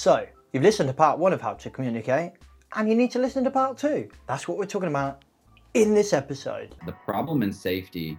So, you've listened to part one of how to communicate, and you need to listen to part two. That's what we're talking about in this episode. The problem in safety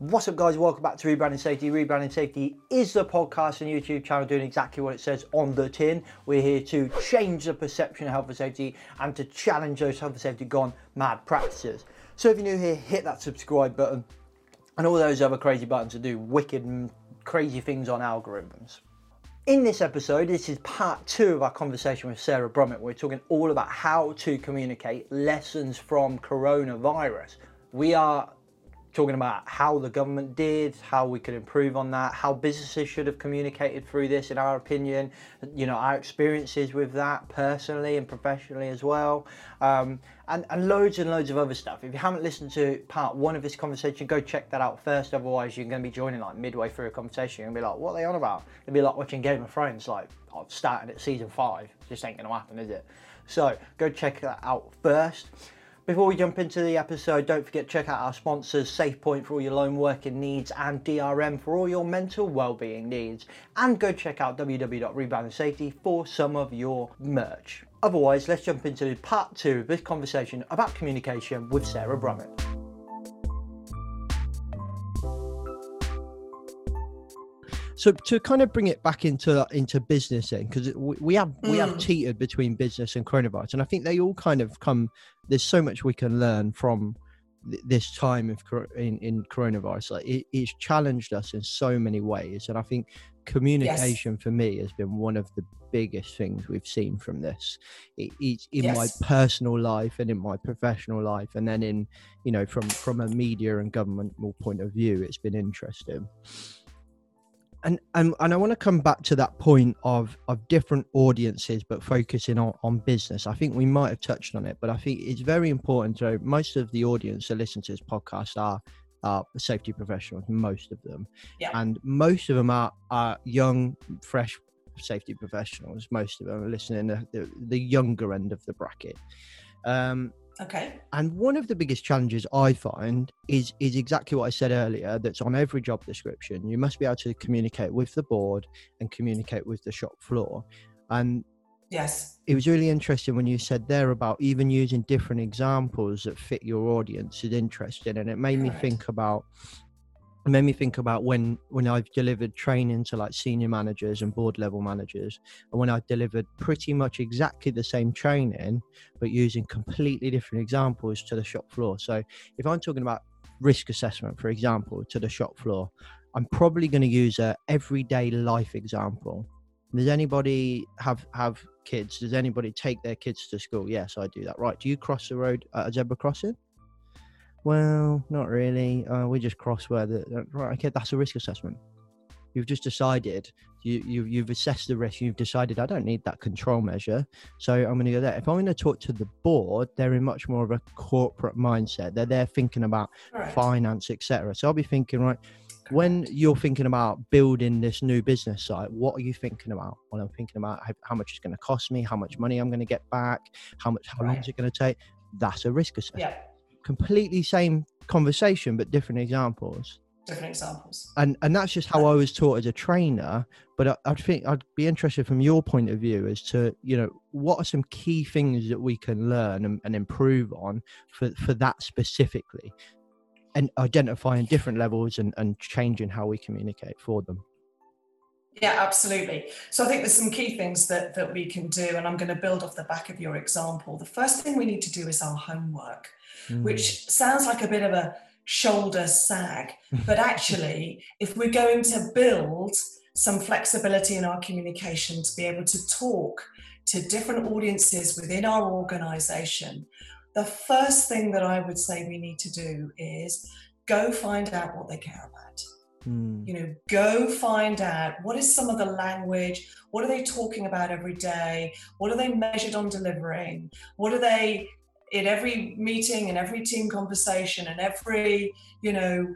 What's up, guys? Welcome back to Rebranding Safety. Rebranding Safety is the podcast and YouTube channel doing exactly what it says on the tin. We're here to change the perception of health and safety and to challenge those health and safety gone mad practices. So if you're new here, hit that subscribe button and all those other crazy buttons to do wicked crazy things on algorithms. In this episode, this is part two of our conversation with Sarah Brummett. We're talking all about how to communicate lessons from coronavirus. We are talking about how the government did, how we could improve on that, how businesses should have communicated through this, in our opinion, you know, our experiences with that personally and professionally as well, um, and, and loads and loads of other stuff. If you haven't listened to part one of this conversation, go check that out first. Otherwise, you're going to be joining like midway through a conversation and be like, what are they on about? It'd be like watching Game of Thrones, like oh, starting at season five. Just ain't going to happen, is it? So go check that out first. Before we jump into the episode, don't forget to check out our sponsors SafePoint for all your lone working needs and DRM for all your mental well-being needs. And go check out www.rebrandingsafety for some of your merch. Otherwise, let's jump into part two of this conversation about communication with Sarah Brummett. So to kind of bring it back into into business then, because we, we have we have mm. teetered between business and coronavirus, and I think they all kind of come. There's so much we can learn from th- this time of cor- in, in coronavirus. Like it, it's challenged us in so many ways, and I think communication for me has been one of the biggest things we've seen from this. It, it's in Yes. my personal life and in my professional life, and then in you know from from a media and governmental point of view, it's been interesting and and, and I want to come back to that point of of different audiences, but focusing on, on business. I think we might have touched on it, but I think it's very important to most of the audience that listen to this podcast are are safety professionals, most of them, Yeah. and most of them are are young, fresh safety professionals. Most of them are listening to the, the younger end of the bracket. Um, Okay. and one of the biggest challenges I find is is exactly what I said earlier. That's on every job description. You must be able to communicate with the board and communicate with the shop floor. And Yes. it was really interesting when you said there about even using different examples that fit your audience is interesting, and it made me think about. It made me think about when when I've delivered training to like senior managers and board level managers, and when I've delivered pretty much exactly the same training, but using completely different examples to the shop floor. So if I'm talking about risk assessment, for example, to the shop floor, I'm probably going to use a everyday life example. Does anybody have have kids? Does anybody take their kids to school? Yes, I do that. Right? Do you cross the road at a zebra crossing? Well, not really. Uh, we just cross where the uh, right. Okay, that's a risk assessment. You've just decided you, you you've assessed the risk. You've decided I don't need that control measure, so I'm going to go there. If I'm going to talk to the board, they're in much more of a corporate mindset. They're there thinking about Correct. finance, etc. So I'll be thinking, right, when you're thinking about building this new business site, what are you thinking about? Well, I'm thinking about how, how much it's going to cost me, how much money I'm going to get back, how much, how long is it going to take? That's a risk assessment. Yeah. Completely same conversation, but different examples. Different examples. And and that's just how I was taught as a trainer. But I, I think I'd be interested from your point of view as to you know what are some key things that we can learn and, and improve on for for that specifically, and identifying different levels and and changing how we communicate for them. Yeah, absolutely. So I think there's some key things that that we can do, and I'm going to build off the back of your example. The first thing we need to do is our homework, Mm. which sounds like a bit of a shoulder sag, but actually, if we're going to build some flexibility in our communication to be able to talk to different audiences within our organization, the first thing that I would say we need to do is go find out what they care about Mm. you know go find out what is some of the language what are they talking about every day what are they measured on delivering what are they in every meeting and every team conversation and every, you know,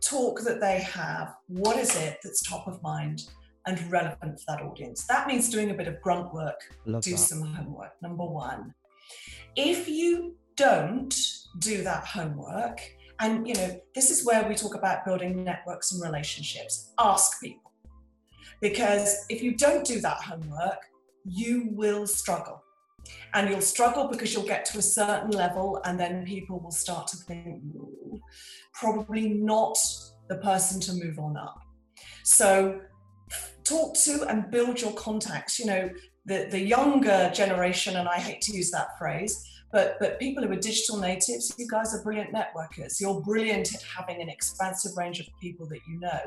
talk that they have, what is it that's top of mind and relevant for that audience? That means doing a bit of grunt work, Love do that. some homework, number one. If you don't do that homework, and you know, this is where we talk about building networks and relationships, ask people. Because if you don't do that homework, you will struggle. And you'll struggle because you'll get to a certain level, and then people will start to think, "Ooh, probably not the person to move on up. So, talk to and build your contacts. You know, the, the younger generation, and I hate to use that phrase, but, but people who are digital natives, you guys are brilliant networkers. You're brilliant at having an expansive range of people that you know.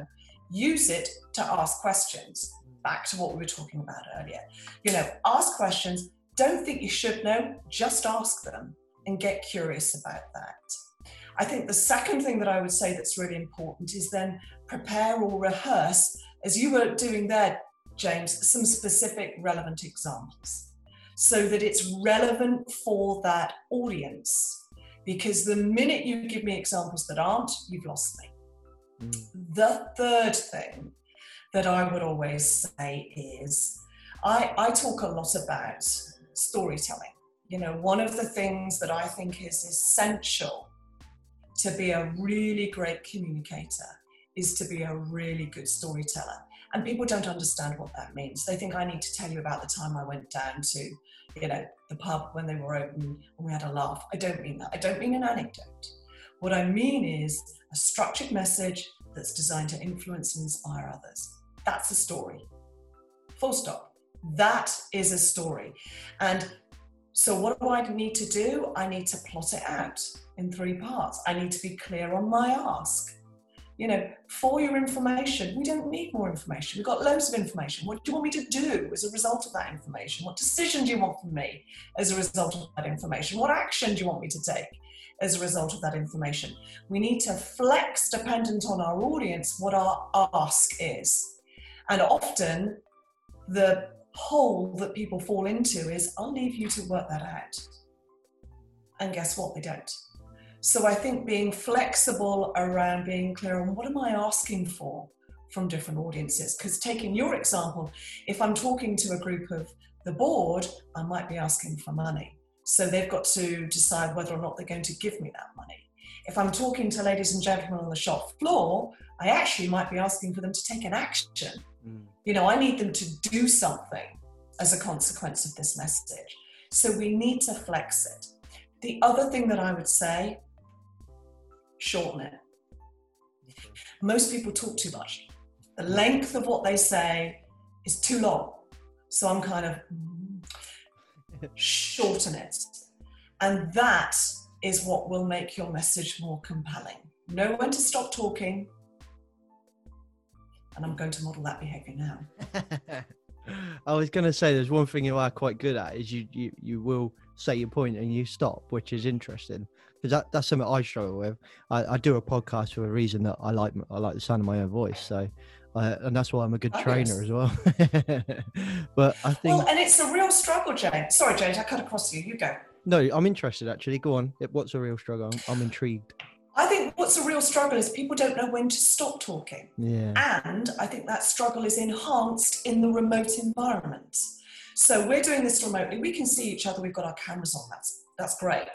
Use it to ask questions. Back to what we were talking about earlier. You know, ask questions. Don't think you should know, just ask them and get curious about that. I think the second thing that I would say that's really important is then prepare or rehearse, as you were doing there, James, some specific relevant examples so that it's relevant for that audience. Because the minute you give me examples that aren't, you've lost me. Mm. The third thing that I would always say is I, I talk a lot about storytelling. You know, one of the things that I think is essential to be a really great communicator is to be a really good storyteller. And people don't understand what that means. They think I need to tell you about the time I went down to, you know, the pub when they were open and we had a laugh. I don't mean that. I don't mean an anecdote. What I mean is a structured message that's designed to influence and inspire others. That's a story. Full stop. That is a story. And so, what do I need to do? I need to plot it out in three parts. I need to be clear on my ask. You know, for your information, we don't need more information. We've got loads of information. What do you want me to do as a result of that information? What decision do you want from me as a result of that information? What action do you want me to take as a result of that information? We need to flex dependent on our audience what our ask is. And often, the hole that people fall into is I'll leave you to work that out. And guess what? They don't. So I think being flexible around being clear on what am I asking for from different audiences. Because taking your example, if I'm talking to a group of the board, I might be asking for money. So they've got to decide whether or not they're going to give me that money. If I'm talking to ladies and gentlemen on the shop floor, I actually might be asking for them to take an action. Mm. You know, I need them to do something as a consequence of this message. So we need to flex it. The other thing that I would say, shorten it. Most people talk too much. The length of what they say is too long. So I'm kind of shorten it. And that is what will make your message more compelling. Know when to stop talking. And I'm going to model that behavior now. I was going to say there's one thing you are quite good at is you you, you will say your point and you stop, which is interesting because that, that's something I struggle with. I, I do a podcast for a reason that I like I like the sound of my own voice, so uh, and that's why I'm a good Oh, trainer yes. as well. but I think Well, and it's a real struggle, James. Sorry, James, I cut across you. You go. no, I'm interested actually. Go on. What's a real struggle? I'm, I'm intrigued. I think what's a real struggle is people don't know when to stop talking. Yeah. And I think that struggle is enhanced in the remote environment. So we're doing this remotely. We can see each other. We've got our cameras on. That's that's great.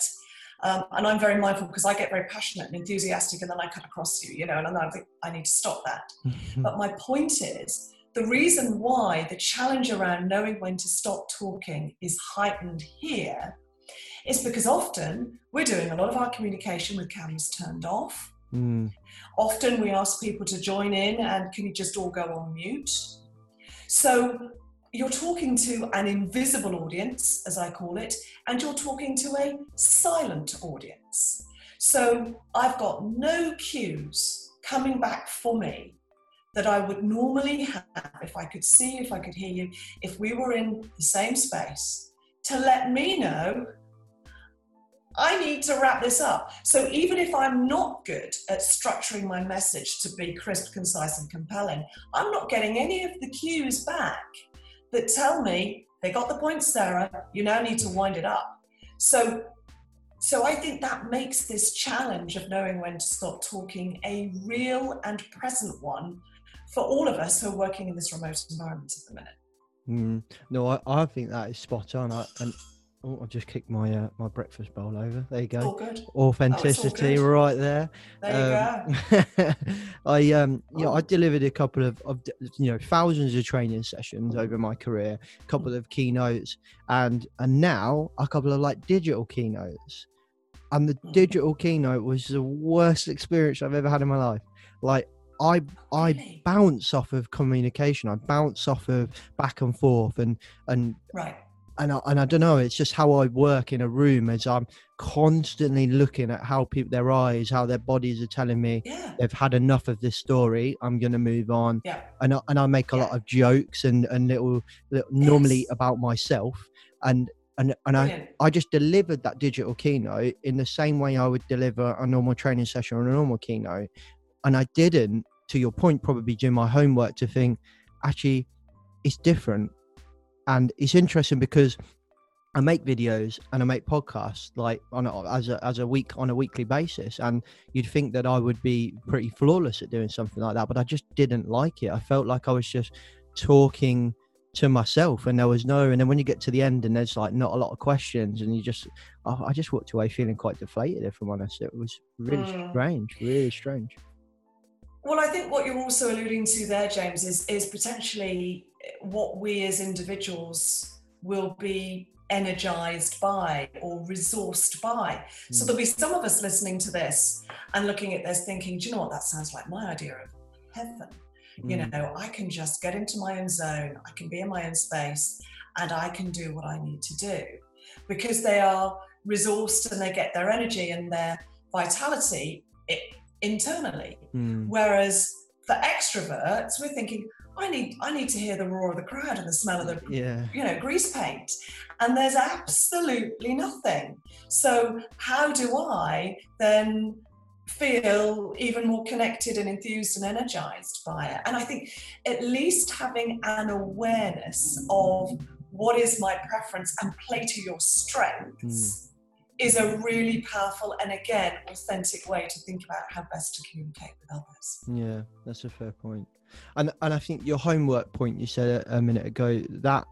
Um, and I'm very mindful because I get very passionate and enthusiastic, and then I cut across you, you know, and then I think I need to stop that. But my point is the reason why the challenge around knowing when to stop talking is heightened here is because often we're doing a lot of our communication with cameras turned off. Mm, Often we ask people to join in and can you just all go on mute? So you're talking to an invisible audience, as I call it, and you're talking to a silent audience. So I've got no cues coming back for me that I would normally have if I could see, if I could hear you, if we were in the same space to let me know I need to wrap this up. So even if I'm not good at structuring my message to be crisp, concise, and compelling, I'm not getting any of the cues back that tell me they got the point, Sarah. You now need to wind it up. So so I think that makes this challenge of knowing when to stop talking a real and present one for all of us who are working in this remote environment at the minute. Mm, no, I, I think that is spot on. I, and oh, I just kicked my uh, my breakfast bowl over. There you All go. Authenticity, good. right there. There you go. Um, I um yeah I delivered a couple of, of you know thousands of training sessions over my career, a couple of keynotes, and and now a couple of like digital keynotes. And the Mm. digital keynote was the worst experience I've ever had in my life. Like I I bounce off of communication. I bounce off of back and forth and and Right. And I, and I don't know. It's just how I work in a room as I'm constantly looking at how people their eyes, how their bodies are telling me Yeah. they've had enough of this story. I'm gonna move on, Yeah. and I, and I make a lot of jokes and and little, little normally about myself, and and and I I just delivered that digital keynote in the same way I would deliver a normal training session or a normal keynote. And I didn't, to your point, probably do my homework to think, actually, it's different. And it's interesting because I make videos and I make podcasts like on a, as a as a week on a weekly basis, and you'd think that I would be pretty flawless at doing something like that, but I just didn't like it. I felt like I was just talking to myself and there was no and then when you get to the end and there's like not a lot of questions and you just oh, i just walked away feeling quite deflated if i'm honest it was really Mm. strange really strange Well, I think what you're also alluding to there, James, is is potentially what we as individuals will be energized by or resourced by. So Mm. there'll be some of us listening to this and looking at this thinking, do you know what, that sounds like my idea of heaven. You Mm. know, I can just get into my own zone, I can be in my own space, and I can do what I need to do because they are resourced and they get their energy and their vitality i- internally. Mm. Whereas for extroverts, we're thinking, I need, I need to hear the roar of the crowd and the smell of the, yeah you know, grease paint. And there's absolutely nothing. So how do I then feel even more connected and enthused and energized by it? And I think at least having an awareness of what is my preference and play to your strengths is a really powerful and again authentic way to think about how best to communicate with others. yeah that's a fair point and and i think your homework point you said a, a minute ago that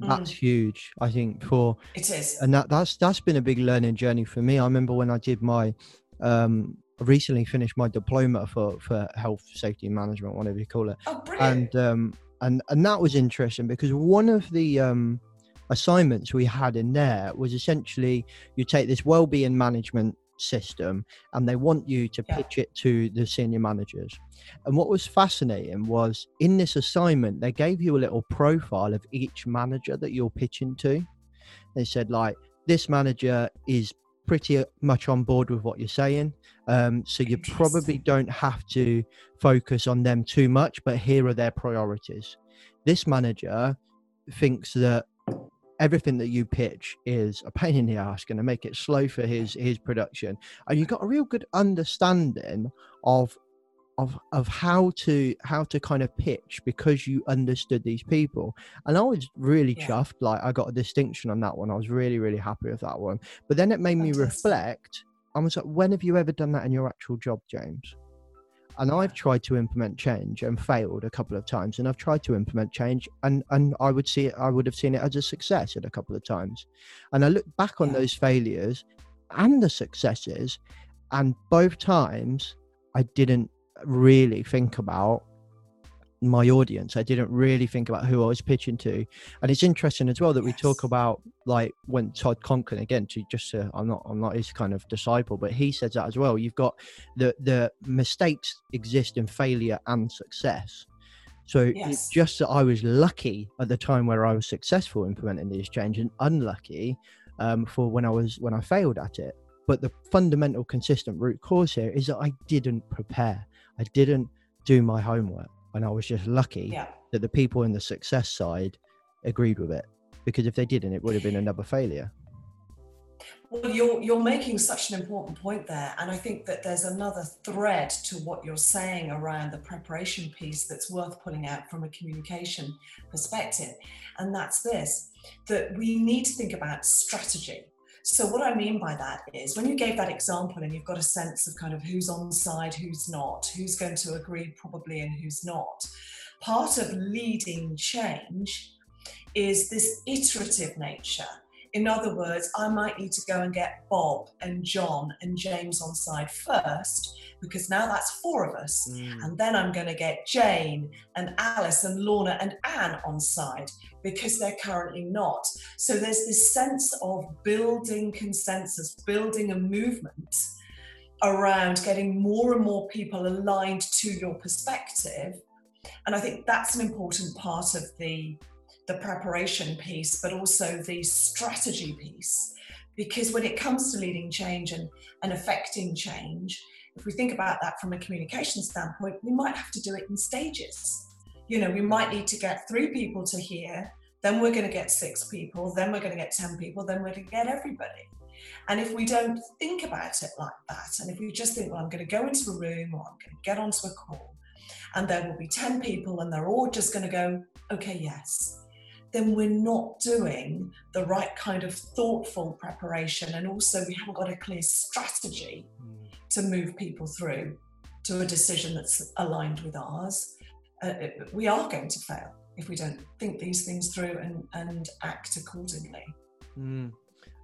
that's huge i think for It is. and that that's that's been a big learning journey for me. I remember when I did my um I recently finished my diploma for for health safety management, whatever you call it, Oh, brilliant. and um and and that was interesting because one of the um assignments we had in there was essentially you take this well-being management system and they want you to Yeah. pitch it to the senior managers. And what was fascinating was in this assignment they gave you a little profile of each manager that you're pitching to. They said like this manager is pretty much on board with what you're saying um, so you probably don't have to focus on them too much but here are their priorities. This manager thinks that everything that you pitch is a pain in the ass going to make it slow for his his production and you got a real good understanding of of of how to how to kind of pitch because you understood these people and i was really Yeah. chuffed like i got a distinction on that one i was really really happy with that one but then it made me reflect i was like when have you ever done that in your actual job james and I've tried to implement change and failed a couple of times, and I've tried to implement change, and and I would see it, I would have seen it as a success at a couple of times, and I look back on Yeah. those failures and the successes, and both times I didn't really think about my audience. I didn't really think about who I was pitching to, and it's interesting as well that we talk about like when Todd Conklin again to just uh, I'm not I'm not his kind of disciple, but he says that as well. You've got the the mistakes exist in failure and success. So it's just that I was lucky at the time where I was successful implementing these change and unlucky um, for when I was when I failed at it. But the fundamental consistent root cause here is that I didn't prepare. I didn't do my homework, and I was just lucky Yeah. that the people in the success side agreed with it. Because if they didn't, it would have been another failure. Well, you're you're making such an important point there, and I think that there's another thread to what you're saying around the preparation piece that's worth pulling out from a communication perspective, and that's this: that we need to think about strategy. So, what I mean by that is when you gave that example and you've got a sense of kind of who's on side, who's not, who's going to agree probably and who's not, part of leading change is this iterative nature. In other words, I might need to go and get Bob and John and James on side first, because now that's four of us. Mm. And then I'm going to get Jane and Alice and Lorna and Anne on side because they're currently not. So there's this sense of building consensus, building a movement around getting more and more people aligned to your perspective. And I think that's an important part of the the preparation piece, but also the strategy piece. Because when it comes to leading change and, and affecting change, if we think about that from a communication standpoint, we might have to do it in stages. You know, we might need to get three people to hear, then we're going to get six people, then we're going to get 10 people, then we're going to get everybody. And if we don't think about it like that, and if we just think, well, I'm going to go into a room or I'm going to get onto a call, and there will be 10 people, and they're all just going to go, okay, yes, then we're not doing the right kind of thoughtful preparation. And also, we haven't got a clear strategy hmm. To move people through to a decision that's aligned with ours. Uh, we are going to fail if we don't think these things through and, and act accordingly. Mm.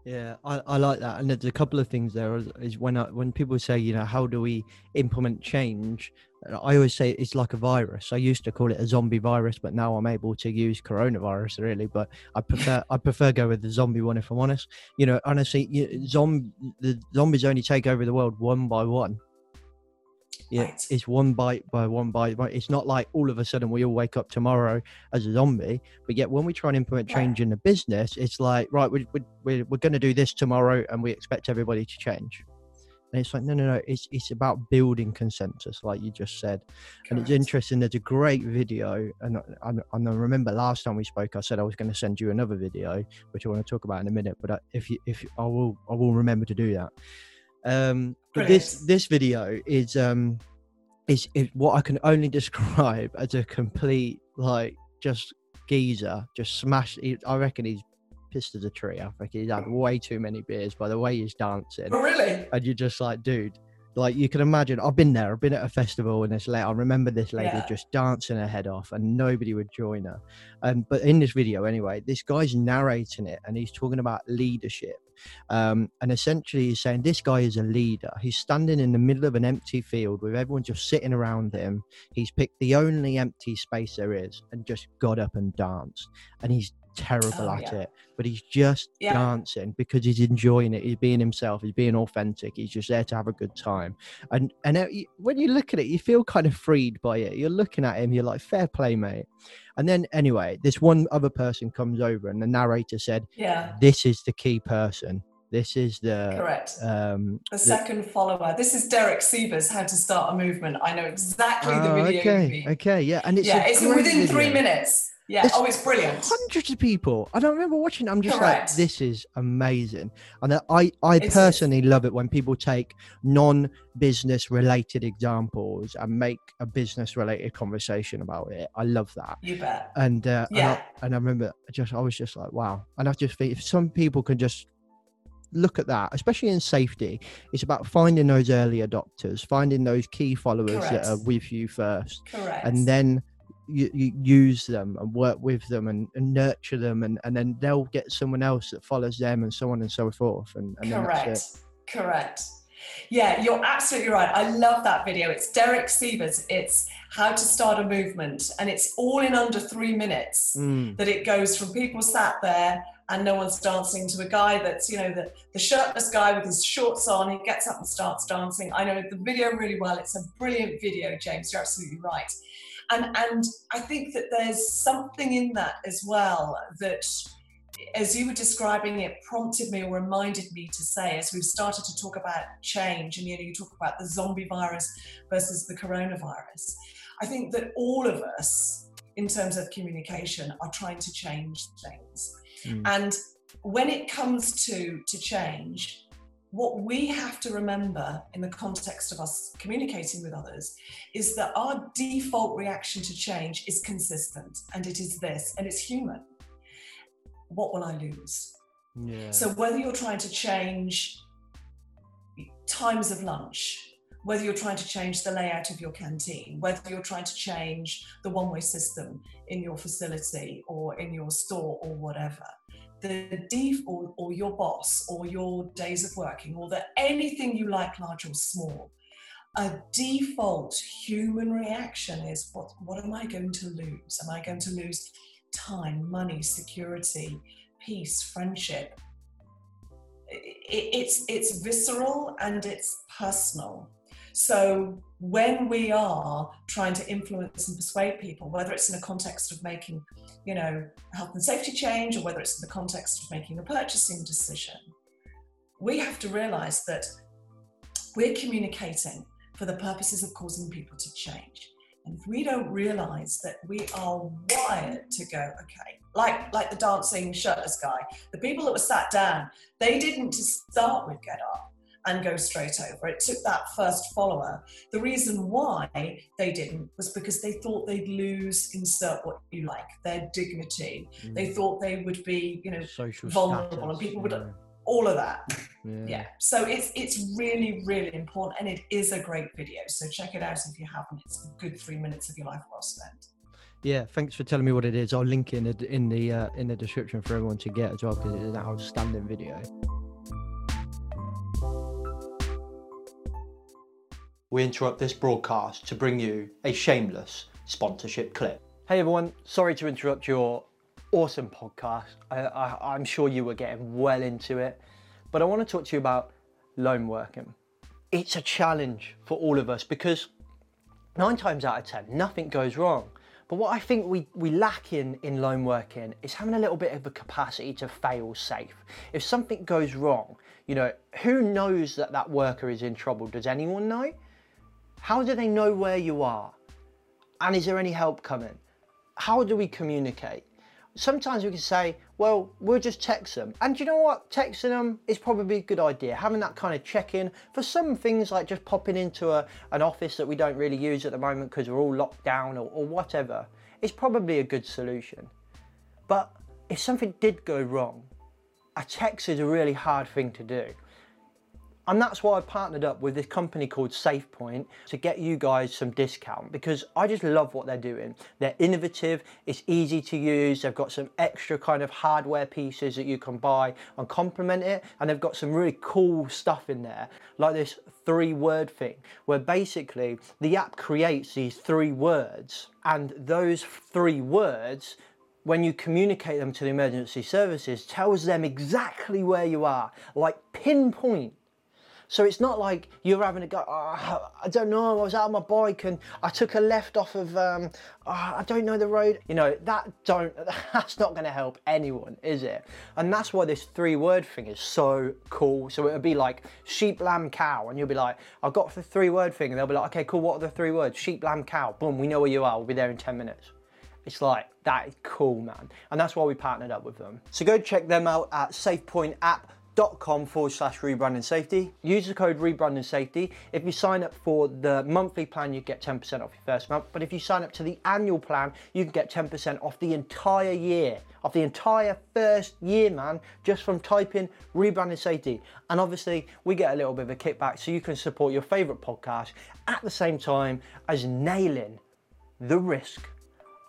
Yeah, I, I like that, and there's a couple of things there. Is, is when I, when people say, you know, how do we implement change? I always say it's like a virus. I used to call it a zombie virus, but now I'm able to use coronavirus really. But I prefer I prefer go with the zombie one if I'm honest. You know, honestly, you, zom- the zombies only take over the world one by one. Yeah, Right. it's one bite by one bite. But it's not like all of a sudden we all wake up tomorrow as a zombie. But yet, when we try and implement change in the business, it's like right, we, we, we're we're going to do this tomorrow, and we expect everybody to change. And it's like no, no, no. It's it's about building consensus, like you just said. And it's interesting. There's a great video, and I, I, I remember last time we spoke, I said I was going to send you another video, which I want to talk about in a minute. But I, if you, if I will, I will remember to do that. Um, but this Brilliant. this video is um is, is what I can only describe as a complete like just geezer, just smashed. he- I reckon he's pissed as a tree. I think he's had way too many beers by the way he's dancing Oh, really? and you're just like, dude, like you can imagine. I've been there. I've been at a festival, and this lady. I remember this lady Yeah. just dancing her head off, and nobody would join her. And but in this video, anyway, this guy's narrating it, and he's talking about leadership. Um, and essentially, he's saying this guy is a leader. He's standing in the middle of an empty field with everyone just sitting around him. He's picked the only empty space there is, and just got up and danced. And he's terrible Oh, at yeah. it, but he's just Yeah. dancing because he's enjoying it. He's being himself. He's being authentic. He's just there to have a good time. And and you- when you look at it, you feel kind of freed by it. You're looking at him. You're like, fair play, mate. And then anyway, this one other person comes over, and the narrator said, Yeah, "This is the key person. This is the correct. um." The the- second follower. This is Derek Sivers, How to Start a Movement. I know exactly the Oh, video okay, okay, yeah, and it's yeah, it's within three minutes. Yeah, It's oh, it's brilliant. hundreds of people. I don't remember watching. I'm just Correct. like, this is amazing. And I- I, I It is. personally love it when people take non-business related examples and make a business-related conversation about it. I love that. You bet. And uh, and, I, Yeah. and I remember just I was just like, wow. And I just think if some people can just look at that, especially in safety, it's about finding those early adopters, finding those key followers that are with you first Correct. and then you, you use them and work with them and, and nurture them and, and then they'll get someone else that follows them and so on and so forth and, and then that's Correct. it. Correct. Yeah, you're absolutely right. I love that video. It's Derek Sivers. It's how to start a movement, and it's all in under three minutes. Mm, That it goes from people sat there and no one's dancing to a guy that's, you know, the, the shirtless guy with his shorts on. He gets up and starts dancing. I know the video really well. It's a brilliant video, James. You're absolutely right. And and I think that there's something in that as well that as you were describing it prompted me or reminded me to say as we've started to talk about change and you know you talk about the zombie virus versus the coronavirus i think that all of us in terms of communication are trying to change things. Mm, and when it comes to to change what we have to remember in the context of us communicating with others is that our default reaction to change is consistent and it is this and it's human what will i lose Yeah. So whether you're trying to change times of lunch, whether you're trying to change the layout of your canteen, whether you're trying to change the one-way system in your facility or in your store or whatever, the def or, or your boss or your days of working or the anything you like, large or small, a default human reaction is what what am I going to lose? Am I going to lose time, money, security, peace, friendship? It, it's it's visceral and it's personal. So when we are trying to influence and persuade people, whether it's in a context of making, you know, health and safety change, or whether it's in the context of making a purchasing decision, we have to realize that we're communicating for the purposes of causing people to change. And if we don't realize that we are wired to go, okay, like like the dancing shirtless guy, the people that were sat down, they didn't to start with get up and go straight over. It took that first follower. The reason why they didn't was because they thought they'd lose, insert what you like, their dignity. Mm. They thought they would be, you know, Social vulnerable status, and people would yeah. all of that. Yeah. Yeah. So it's it's really, really important and it is a great video. So check it out if you haven't. It's a good three minutes of your life well spent. Yeah, thanks for telling me what it is. I'll link it in the in the uh, in the description for everyone to get as well because it is an outstanding video. We interrupt this broadcast to bring you a shameless sponsorship clip. Hey everyone, sorry to interrupt your awesome podcast. I, I'm sure you were getting well into it, but I want to talk to you about lone working. It's a challenge for all of us because nine times out of ten, nothing goes wrong. But what I think we, we lack in, in lone working is having a little bit of a capacity to fail safe. If something goes wrong, you know, who knows that that worker is in trouble? Does anyone know? How do they know where you are? And is there any help coming? How do we communicate? Sometimes we can say, well, we'll just text them. And you know what? Texting them is probably a good idea. Having that kind of check in for some things like just popping into a, an office that we don't really use at the moment because we're all locked down or, or whatever is probably a good solution. But if something did go wrong, a text is a really hard thing to do. And that's why I partnered up with this company called SafePoint to get you guys some discount because I just love what they're doing. They're innovative, it's easy to use, they've got some extra kind of hardware pieces that you can buy and complement it, and they've got some really cool stuff in there, like this three word thing, where basically the app creates these three words, and those three words when you communicate them to the emergency services tells them exactly where you are, like pinpoint. So it's not like you're having to go, oh, I don't know, I was out on my bike and I took a left off of, um, oh, I don't know the road. You know, that don't, that's not gonna help anyone, is it? And that's why this three word thing is so cool. So it would be like sheep, lamb, cow. And you'll be like, I've got the three word thing. And they'll be like, okay, cool, what are the three words? Sheep, lamb, cow. Boom, we know where you are. We'll be there in 10 minutes. It's like, that is cool, man. And that's why we partnered up with them. So go check them out at safepointapp.com forward slash rebranding safety. Use the code rebranding safety. If you sign up for the monthly plan, you get 10% off your first month. But if you sign up to the annual plan, you can get 10% off the entire year, off the entire first year, man, just from typing rebranding safety. And obviously, we get a little bit of a kickback so you can support your favorite podcast at the same time as nailing the risk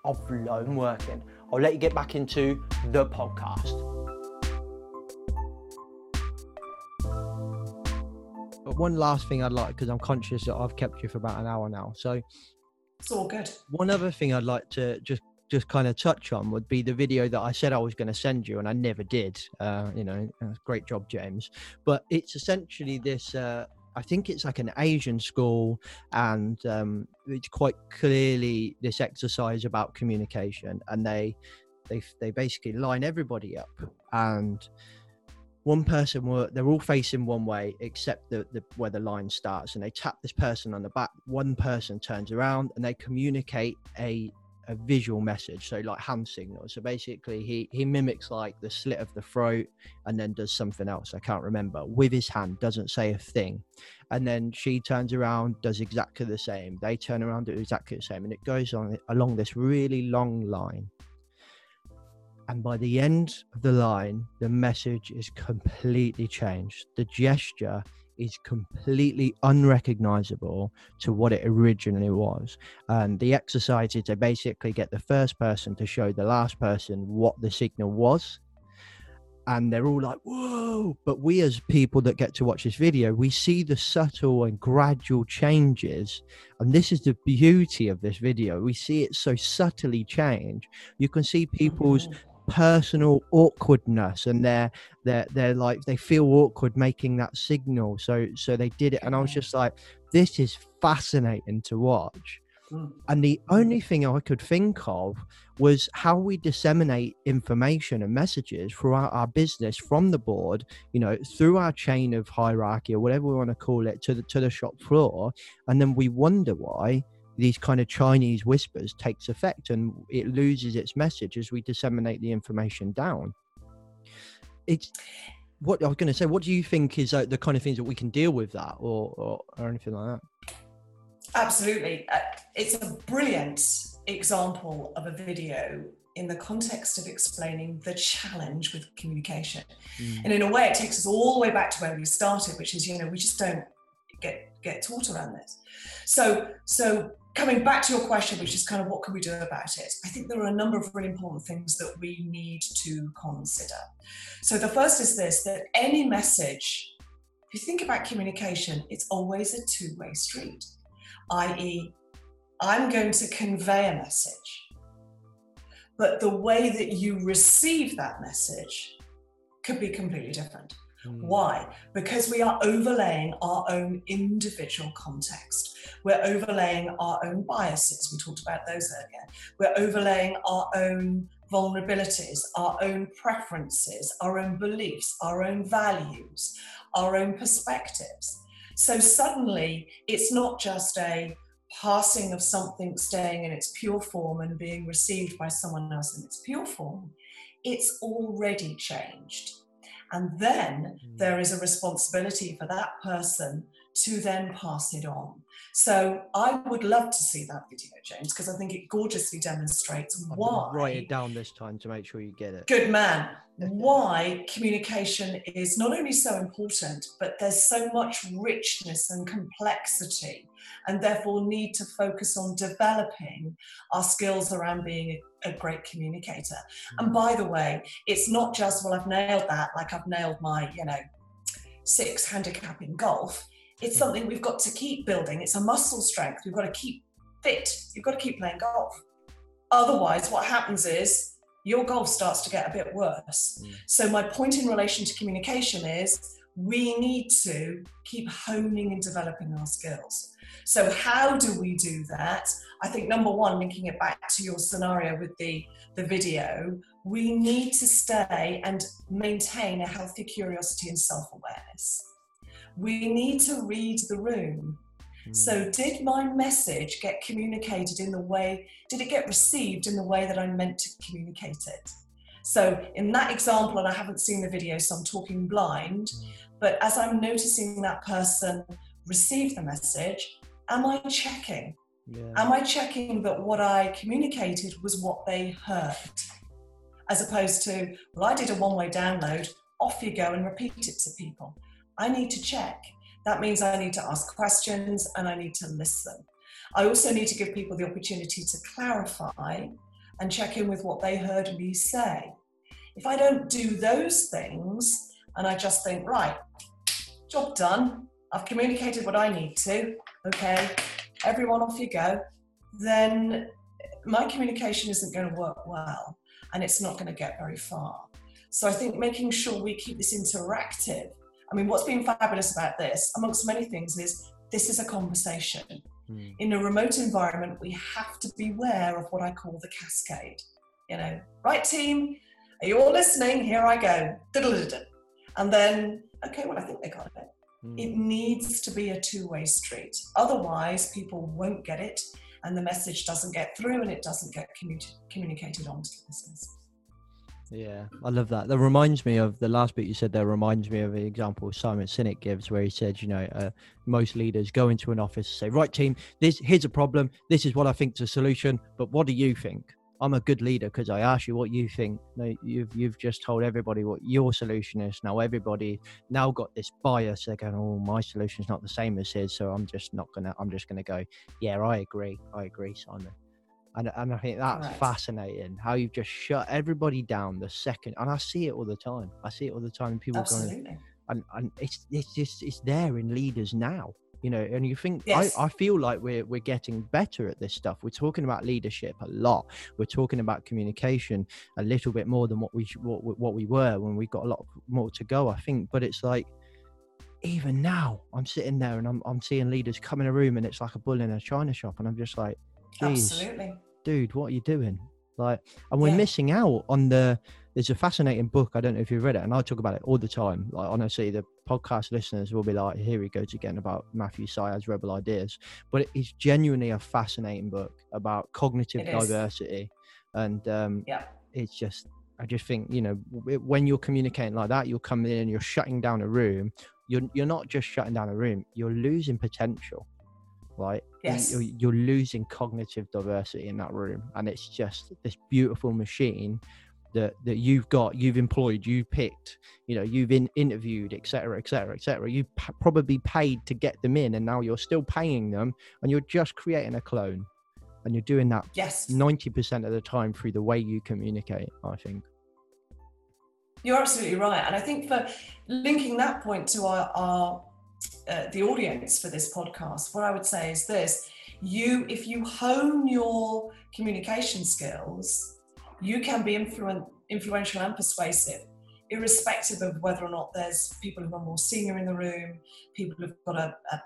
of lone working. I'll let you get back into the podcast. But one last thing I'd like, because I'm conscious that I've kept you for about an hour now. So It's all good. one other thing I'd like to just just kind of touch on would be the video that I said I was going to send you, and I never did. Uh, you know, uh, great job, James. But it's essentially this. Uh, I think it's like an Asian school, and um, it's quite clearly this exercise about communication, and they they they basically line everybody up, and one person were they're all facing one way except the, the where the line starts, and they tap this person on the back. One person turns around and they communicate a a visual message so like hand signals. So basically he he mimics like the slit of the throat and then does something else. I can't remember. With his hand doesn't say a thing. And then she turns around does exactly the same. They turn around do exactly the same. And it goes on along this really long line And by the end of the line, the message is completely changed. The gesture is completely unrecognizable to what it originally was. And the exercise is to basically get the first person to show the last person what the signal was. And they're all like, whoa. But we, as people that get to watch this video, we see the subtle and gradual changes. And this is the beauty of this video. We see it so subtly change. You can see people's mm-hmm. Personal awkwardness and they're they're they're like they feel awkward making that signal. So so they did it and i was just like this is fascinating to watch. Mm. And the only thing i could think of was how we disseminate information and messages throughout our business from the board you know through our chain of hierarchy or whatever we want to call it to the to the shop floor and then we wonder why these kind of Chinese whispers takes effect and it loses its message as we disseminate the information down. It's what I was going to say. What do you think is uh, the kind of things that we can deal with that, or or, or anything like that? Absolutely, uh, it's a brilliant example of a video in the context of explaining the challenge with communication, mm. and in a way, it takes us all the way back to where we started, which is you know we just don't get get taught around this. So so coming back to your question, which is kind of what can we do about it? I think there are a number of really important things that we need to consider. So the first is this that any message, if you think about communication, it's always a two way street, i.e., I'm going to convey a message. But the way that you receive that message could be completely different. Mm. Why? Because we are overlaying our own individual context. We're overlaying our own biases. We talked about those earlier. We're overlaying our own vulnerabilities, our own preferences, our own beliefs, our own values, our own perspectives. So suddenly, it's not just a passing of something staying in its pure form and being received by someone else in its pure form. It's already changed. And then mm. there is a responsibility for that person to then pass it on. So I would love to see that video, James, because I think it gorgeously demonstrates why. Write it down this time to make sure you get it. Good man. why communication is not only so important, but there's so much richness and complexity, and therefore need to focus on developing our skills around being a, a great communicator. Mm. And by the way, it's not just, well, I've nailed that, like I've nailed my, you know, six handicap in golf it's something we've got to keep building. It's a muscle strength. We've got to keep fit. You've got to keep playing golf. Otherwise, what happens is your golf starts to get a bit worse. Mm. So, my point in relation to communication is we need to keep honing and developing our skills. So, how do we do that? I think number one, linking it back to your scenario with the, the video, we need to stay and maintain a healthy curiosity and self awareness we need to read the room. So, hmm. did my message get communicated in the way, did it get received in the way that I meant to communicate it? So, in that example, and I haven't seen the video, so I'm talking blind, hmm. but as I'm noticing that person receive the message, am I checking? Yeah. Am I checking that what I communicated was what they heard? As opposed to, well, I did a one way download, off you go and repeat it to people. I need to check. That means I need to ask questions and I need to listen. I also need to give people the opportunity to clarify and check in with what they heard me say. If I don't do those things and I just think, right, job done, I've communicated what I need to, okay, everyone off you go, then my communication isn't going to work well and it's not going to get very far. So I think making sure we keep this interactive I mean, what's been fabulous about this, amongst many things, is this is a conversation. Mm. In a remote environment, we have to beware of what I call the cascade. You know, right team, are you all listening? Here I go. And then, okay, well, I think they got it. Mm. It needs to be a two way street. Otherwise, people won't get it, and the message doesn't get through and it doesn't get commu- communicated onto the business. Yeah, I love that. That reminds me of the last bit you said. There reminds me of the example Simon Sinek gives, where he said, you know, uh, most leaders go into an office and say, "Right, team, this here's a problem. This is what I think is a solution. But what do you think?" I'm a good leader because I ask you what you think. You've you've just told everybody what your solution is. Now everybody now got this bias. They're going, oh, my solution's not the same as his, so I'm just not gonna. I'm just gonna go. Yeah, I agree. I agree, Simon. And, and I think that's Correct. fascinating how you've just shut everybody down the second. And I see it all the time. I see it all the time. People going, and and it's it's just it's there in leaders now you know and you think Yes. I, I feel like we're we're getting better at this stuff we're talking about leadership a lot we're talking about communication a little bit more than what we what, what we were when we got a lot more to go i think but it's like even now i'm sitting there and i'm, I'm seeing leaders come in a room and it's like a bull in a china shop and i'm just like Absolutely. Dude, what are you doing? Like, and we're Yeah. missing out on the. There's a fascinating book. I don't know if you've read it, and I talk about it all the time. Like, honestly, the podcast listeners will be like, "Here he goes again about Matthew Syed's Rebel Ideas," but it is genuinely a fascinating book about cognitive It is. diversity, and um, Yeah. it's just. I just think you know when you're communicating like that, you're coming in and you're shutting down a room. You're you're not just shutting down a room. You're losing potential right? You- Yes. You're, you're losing cognitive diversity in that room, and it's just this beautiful machine that that you've got, you've employed, you picked, you know, you've been interviewed, etc., etc., etc. You've p- probably paid to get them in, and now you're still paying them, and you're just creating a clone, and you're doing that Yes. ninety percent of the time through the way you communicate. I think. You're absolutely right. And I think for linking that point to our, our uh, the audience for this podcast, what I would say is this: you, if you hone your communication skills, you can be influen- influential and persuasive, irrespective of whether or not there's people who are more senior in the room, people who've got a, a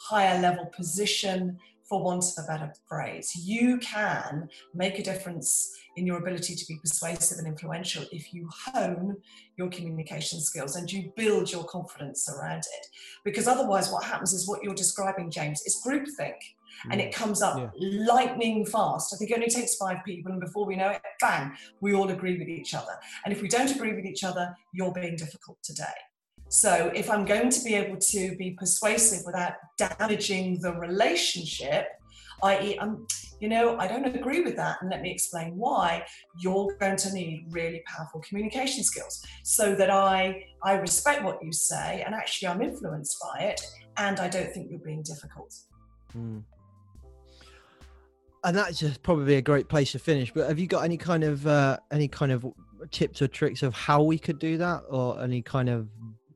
higher level position, for want of a better phrase. You can make a difference in your ability to be persuasive and influential if you hone your communication skills and you build your confidence around it. Because otherwise, what happens is what you're describing, James, is groupthink. And it mm. comes up Yeah. lightning fast. I think it only takes five people, and before we know it, bang, we all agree with each other. And if we don't agree with each other, you're being difficult today. So if I'm going to be able to be persuasive without damaging the relationship, i.e., um, you know, I don't agree with that, and let me explain why. You're going to need really powerful communication skills, so that I I respect what you say, and actually I'm influenced by it, and I don't think you're being difficult. Mm. And that's just probably a great place to finish. But have you got any kind of uh, any kind of tips or tricks of how we could do that, or any kind of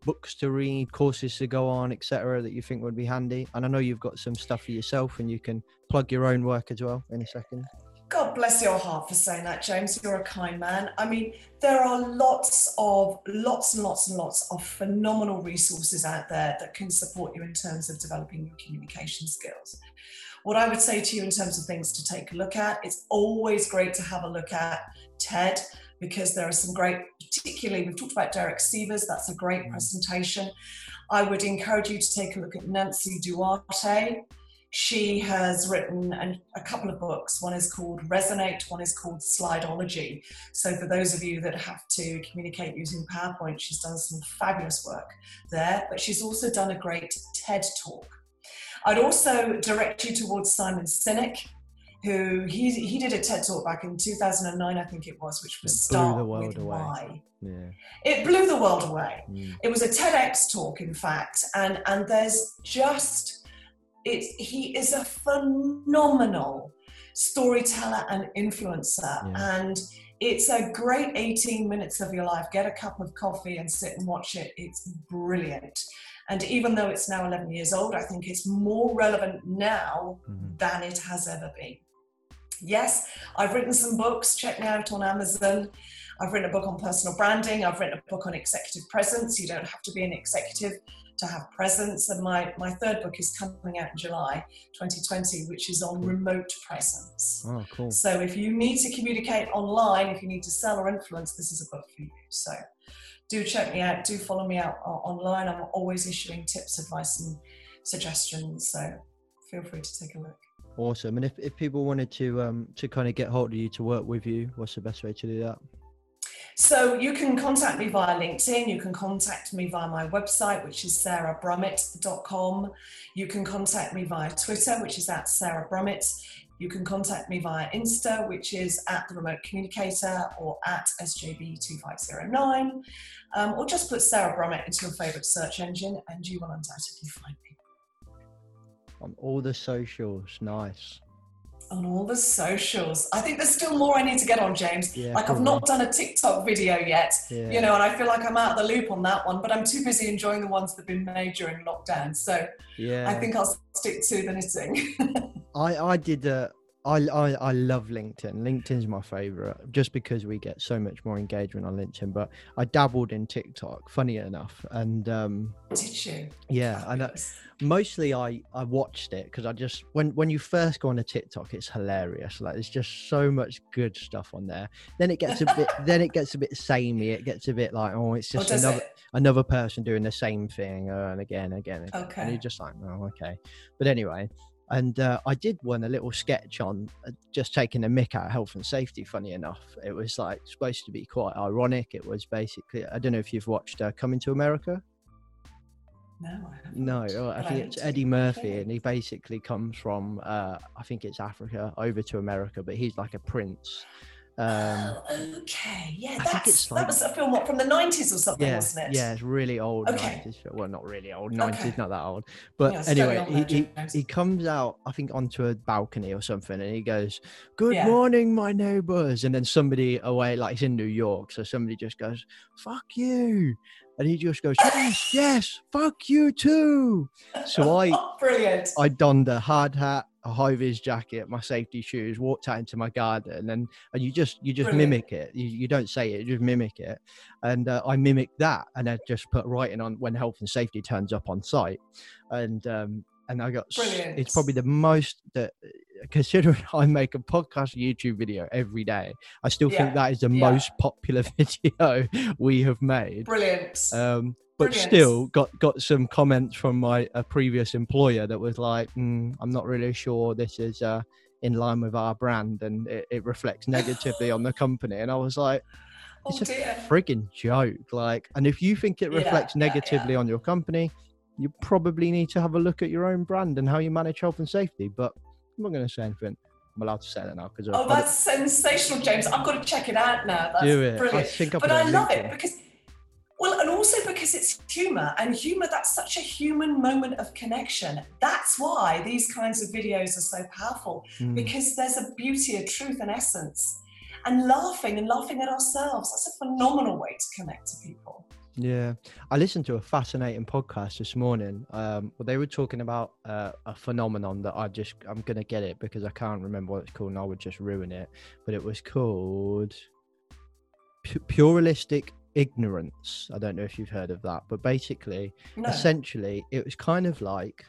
books to read, courses to go on, etc., that you think would be handy? And I know you've got some stuff for yourself, and you can plug your own work as well in a second. God bless your heart for saying that, James. You're a kind man. I mean, there are lots of, lots and lots and lots of phenomenal resources out there that can support you in terms of developing your communication skills. What I would say to you in terms of things to take a look at, it's always great to have a look at TED because there are some great, particularly we've talked about Derek Sivers, that's a great mm. presentation. I would encourage you to take a look at Nancy Duarte. She has written a couple of books. One is called Resonate, one is called Slideology. So, for those of you that have to communicate using PowerPoint, she's done some fabulous work there, but she's also done a great TED talk. I'd also direct you towards Simon Sinek, who he, he did a TED talk back in 2009, I think it was, which was It blew the Start world with away. Why. Yeah. It blew the world away. Mm. It was a TEDx talk, in fact, and and there's just it. He is a phenomenal storyteller and influencer, Yeah. and it's a great 18 minutes of your life. Get a cup of coffee and sit and watch it. It's brilliant. And even though it's now 11 years old, I think it's more relevant now Mhm. than it has ever been. Yes, I've written some books. Check me out on Amazon. I've written a book on personal branding. I've written a book on executive presence. You don't have to be an executive to have presence. And my, my third book is coming out in July 2020, which is on remote presence. Oh, cool. So if you need to communicate online, if you need to sell or influence, this is a book for you. So do check me out. Do follow me out online. I'm always issuing tips, advice, and suggestions. So feel free to take a look. Awesome. And if, if people wanted to um to kind of get hold of you to work with you, what's the best way to do that? So you can contact me via LinkedIn. You can contact me via my website, which is sarahbrummett.com. You can contact me via Twitter, which is at Sarah Brummett. You can contact me via Insta, which is at the remote communicator or at SJB2509, um, or just put Sarah Brummett into your favourite search engine and you will undoubtedly find me. On all the socials, nice. On all the socials. I think there's still more I need to get on, James. Yeah, like, I've not done a TikTok video yet, Yeah. you know, and I feel like I'm out of the loop on that one, but I'm too busy enjoying the ones that have been made during lockdown. So Yeah. I think I'll stick to the knitting. I I did uh I, I I love LinkedIn. LinkedIn's my favorite just because we get so much more engagement on LinkedIn. But I dabbled in TikTok, funny enough, and um, Did you? yeah, and uh, mostly I I watched it because I just when when you first go on a TikTok, it's hilarious. Like there's just so much good stuff on there. Then it gets a bit then it gets a bit samey. It gets a bit like oh, it's Oh, just another it? another person doing the same thing uh, and again, again, again. And you're just like, oh, okay. But anyway, and uh, I did one a little sketch on uh, just taking a mick out of health and safety. Funny enough, it was like supposed to be quite ironic. It was basically, I don't know if you've watched uh, Coming to America. No, I haven't. No, I think it's. Eddie Murphy, and he basically comes from, uh, I think it's Africa, over to America, but he's like a prince. Um, oh, okay. Yeah, that's, it's that was a film what, from the 90s or something, yeah, wasn't it? yeah, it's really old. Okay. 90s, film. well, not really old. Okay. 90s, not that old. But Yeah, anyway, he, he, he comes out, I think, onto a balcony or something, and he goes, "Good Yeah. morning, my neighbors." And then somebody away, like he's in New York, so somebody just goes, "Fuck you," and he just goes, "Yes, yes, fuck you too." So I brilliant. I donned a hard hat, a high vis jacket, my safety shoes, walked out into my garden, and and you just you just Brilliant. mimic it. You, you don't say it, you just mimic it. And uh, I mimicked that, and I just put writing on when health and safety turns up on site, and um and I got s- it's probably the most that considering I make a podcast YouTube video every day, I still Yeah, think that is the yeah. most popular video we have made. Brilliant. Um, but Brilliant. still got got some comments from my a previous employer that was like, mm, I'm not really sure this is uh, in line with our brand and it, it reflects negatively on the company. And I was like, oh it's a dear. frigging joke. Like, and if you think it reflects yeah. negatively on your company, you probably need to have a look at your own brand and how you manage health and safety. But I'm not going to say anything. I'm allowed to say that now because Oh, that's sensational, James. I've got to check it out now. That's do it. Brilliant. I've but I love it because, well, and also because it's humor, and humor, that's such a human moment of connection. That's why these kinds of videos are so powerful Mm. because there's a beauty, a truth, and essence. And laughing and laughing at ourselves, that's a phenomenal way to connect to people. Yeah, I listened to a fascinating podcast this morning. Um, well, they were talking about uh, a phenomenon that I just I'm gonna get it because I can't remember what it's called, and I would just ruin it. But it was called pu- pluralistic ignorance. I don't know if you've heard of that, but basically, No. essentially, it was kind of like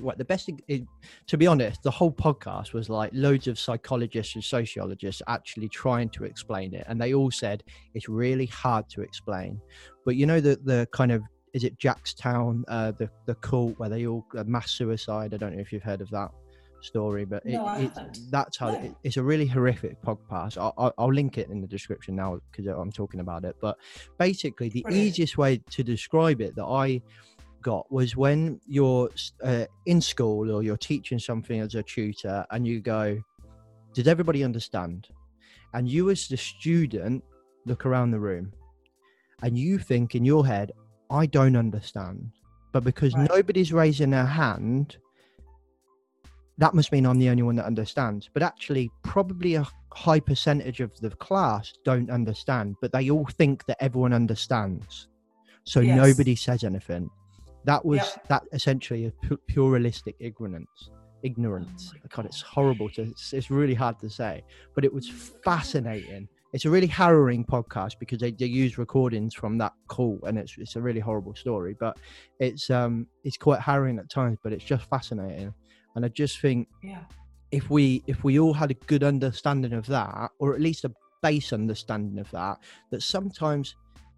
what the best it, to be honest the whole podcast was like loads of psychologists and sociologists actually trying to explain it and they all said it's really hard to explain. But you know the the kind of is it jackstown uh the the cult where they all uh, mass suicide? I don't know if you've heard of that story but it, No, it that's how No. it, it's a really horrific podcast. I'll, I'll, I'll link it in the description now because i'm talking about it. But basically the Brilliant. easiest way to describe it that i got was when you're uh, in school or you're teaching something as a tutor and you go did everybody understand? And you as the student look around the room and you think in your head i don't understand. But because Right. nobody's raising their hand that must mean i'm the only one that understands. But actually probably a high percentage of the class don't understand but they all think that everyone understands. So Yes. nobody says anything that was Yep. that essentially a pluralistic ignorance ignorance Oh god it's horrible to it's, it's really hard to say but it was fascinating it's a really harrowing podcast because they, they use recordings from that call and it's it's a really horrible story but it's um it's quite harrowing at times but it's just fascinating and i just think Yeah. if we if we all had a good understanding of that or at least a base understanding of that that sometimes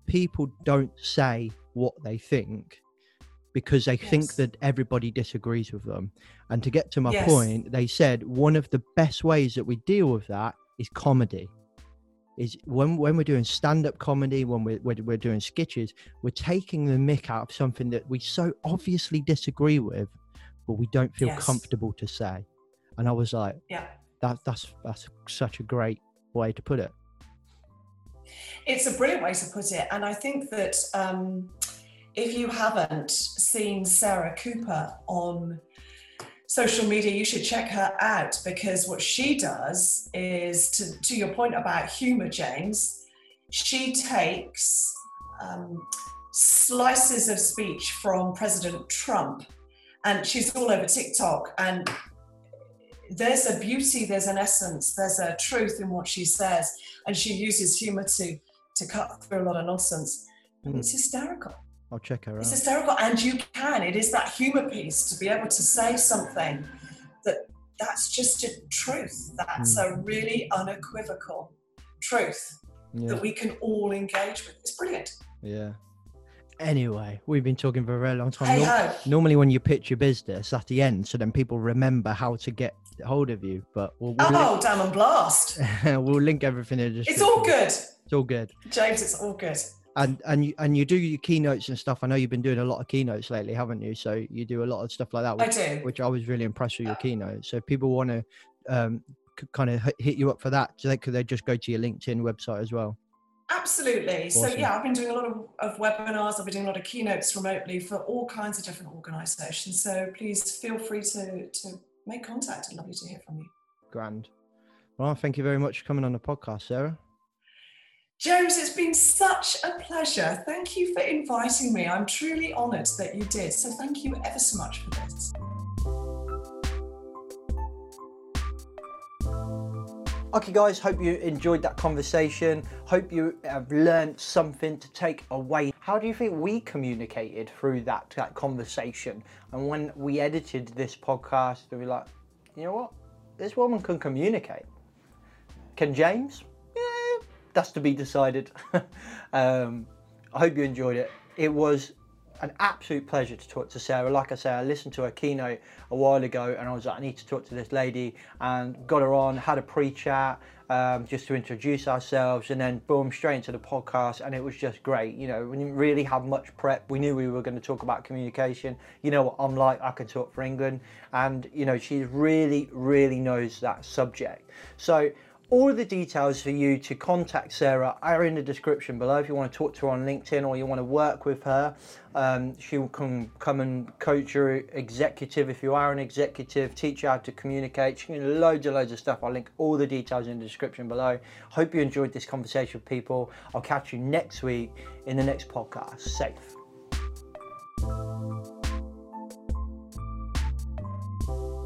people don't say what they think because they think that everybody disagrees with them and to get to my Yes. point they said one of the best ways that we deal with that is comedy is when when we're doing stand-up comedy when we're, we're, we're doing sketches we're taking the mick out of something that we so obviously disagree with but we don't feel Yes. comfortable to say And I was like, Yeah. that that's that's such a great way to put it. It's a brilliant way to put it. And I think that um, if you haven't seen Sarah Cooper on social media, you should check her out because what she does is, to, to your point about humor, James, she takes um, slices of speech from President Trump and she's all over TikTok. And there's a beauty, there's an essence, there's a truth in what she says. And she uses humor to to cut through a lot of nonsense. Mm. it's hysterical. I'll check her It's out. hysterical, and you can. It is that humor piece to be able to say something that that's just a truth. That's hmm. a really unequivocal truth Yeah. that we can all engage with. It's brilliant. Yeah. Anyway, we've been talking for a very long time. Hey. Normally, when you pitch your business at the end, so then people remember how to get hold of you. But we'll we'll, Oh, damn and blast. we'll link everything in the It's all good. It's all good. James, it's all good. And and you and you do your keynotes and stuff. I know you've been doing a lot of keynotes lately, haven't you? So you do a lot of stuff like that. I Which, do. which I was really impressed with your keynotes. So if people want to um, kind of hit you up for that, so they could they just go to your LinkedIn website as well. Absolutely. So yeah, I've been doing a lot of, of webinars. I've been doing a lot of keynotes remotely for all kinds of different organisations. So please feel free to to make contact. I'd love you to hear from you. Grand. Well, thank you very much for coming on the podcast, Sarah. James, it's been such a pleasure. Thank you for inviting me. I'm truly honoured that you did. So thank you ever so much for this. Okay, guys, hope you enjoyed that conversation. Hope you have learned something to take away. How do you think we communicated through that, that conversation? And when we edited this podcast, we were like, you know what? This woman can communicate. Can James? That's to be decided. um, I hope you enjoyed it. It was an absolute pleasure to talk to Sarah. Like I say, I listened to her keynote a while ago and I was like, I need to talk to this lady and got her on, had a pre chat um, just to introduce ourselves and then boom, straight into the podcast. And it was just great. You know, we didn't really have much prep. We knew we were going to talk about communication. You know what I'm like, I can talk for England. And, you know, she really, really knows that subject. So, all the details for you to contact Sarah are in the description below. If you want to talk to her on LinkedIn or you want to work with her, um, she will come, come and coach your executive. If you are an executive, teach you how to communicate. She can loads and loads of stuff. I'll link all the details in the description below. Hope you enjoyed this conversation with people. I'll catch you next week in the next podcast. Safe.